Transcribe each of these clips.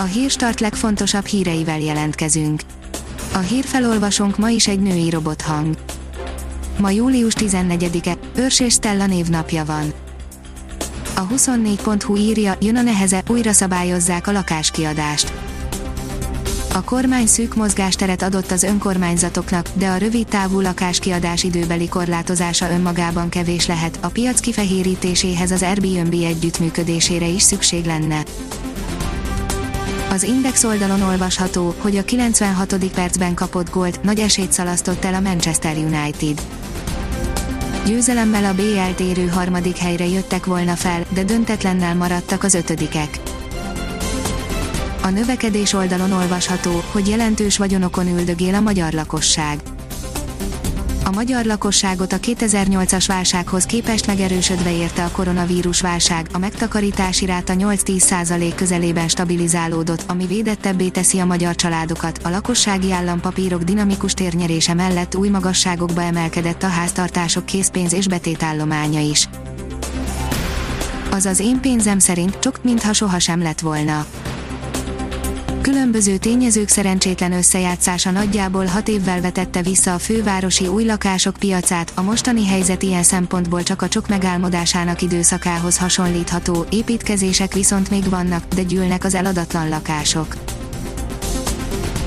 A hírstart legfontosabb híreivel jelentkezünk. A hírfelolvasónk ma is egy női robothang. Ma július 14-e, Őrs és Stella névnapja van. A 24.hu írja, jön a neheze, újra szabályozzák a lakáskiadást. A kormány szűk mozgásteret adott az önkormányzatoknak, de a rövid távú lakáskiadás időbeli korlátozása önmagában kevés lehet, a piac kifehérítéséhez az Airbnb együttműködésére is szükség lenne. Az Index oldalon olvasható, hogy a 96. percben kapott gólt nagy esélyt szalasztott el a Manchester United. Győzelemmel a BL térő harmadik helyre jöttek volna fel, de döntetlennel maradtak az ötödikek. A növekedés oldalon olvasható, hogy jelentős vagyonokon üldögél a magyar lakosság. A magyar lakosságot a 2008-as válsághoz képest megerősödve érte a koronavírus válság, a megtakarítási ráta 8-10% közelében stabilizálódott, ami védettebbé teszi a magyar családokat. A lakossági állampapírok dinamikus térnyerése mellett új magasságokba emelkedett a háztartások készpénz és betétállománya is. Azaz én pénzem szerint csak mintha sohasem lett volna különböző tényezők szerencsétlen összejátszása nagyjából hat évvel vetette vissza a fővárosi új lakások piacát, a mostani helyzet ilyen szempontból csak a csok megálmodásának időszakához hasonlítható, építkezések viszont még vannak, de gyűlnek az eladatlan lakások.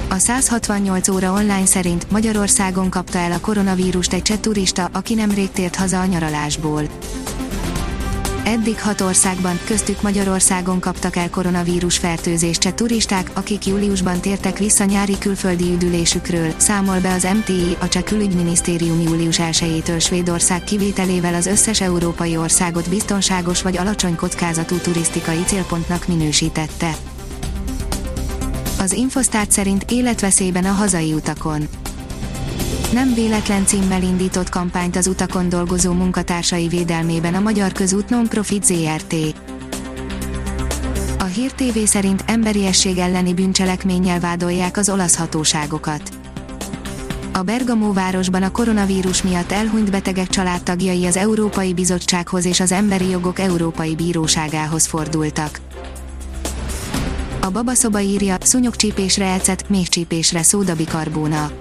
A 168 óra online szerint Magyarországon kapta el a koronavírust egy cseh turista, aki nemrég tért haza a nyaralásból. Eddig hat országban, köztük Magyarországon kaptak el koronavírus fertőzést turisták, akik júliusban tértek vissza nyári külföldi üdülésükről, számol be az MTI, a Cseh külügyminisztérium július 1-től Svédország kivételével az összes európai országot biztonságos vagy alacsony kockázatú turisztikai célpontnak minősítette. Az Infosztárt szerint életveszélyben a hazai utakon nem véletlen címmel indított kampányt az utakon dolgozó munkatársai védelmében a Magyar Közút Non-Profit ZRT. A Hír TV szerint emberiesség elleni bűncselekménnyel vádolják az olasz hatóságokat. A Bergamo városban a koronavírus miatt elhunyt betegek családtagjai az Európai Bizottsághoz és az Emberi Jogok Európai Bíróságához fordultak. A babaszoba írja, szúnyogcsípésre ecet, még csípésre szódabikarbóna.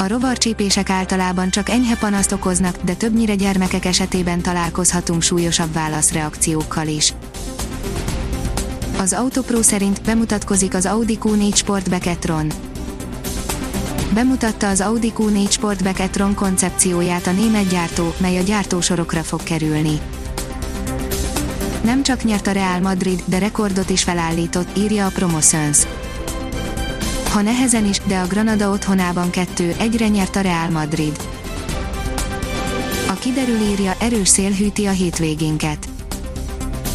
A rovarcsípések általában csak enyhe panaszt okoznak, de többnyire gyermekek esetében találkozhatunk súlyosabb válaszreakciókkal is. Az Autopro szerint bemutatkozik az Audi Q4 Sport e-tron. Bemutatta az Audi Q4 Sport e-tron koncepcióját a német gyártó, mely a gyártósorokra fog kerülni. Nem csak nyert a Real Madrid, de rekordot is felállított, írja a Promotions ha nehezen is, de a Granada otthonában 2-1-re nyert a Real Madrid. A kiderül írja, erős szél hűti a hétvégénket.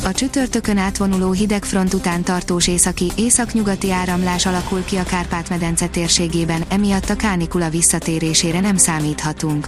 A csütörtökön átvonuló hidegfront után tartós északi, északnyugati áramlás alakul ki a Kárpát-medence térségében, emiatt a kánikula visszatérésére nem számíthatunk.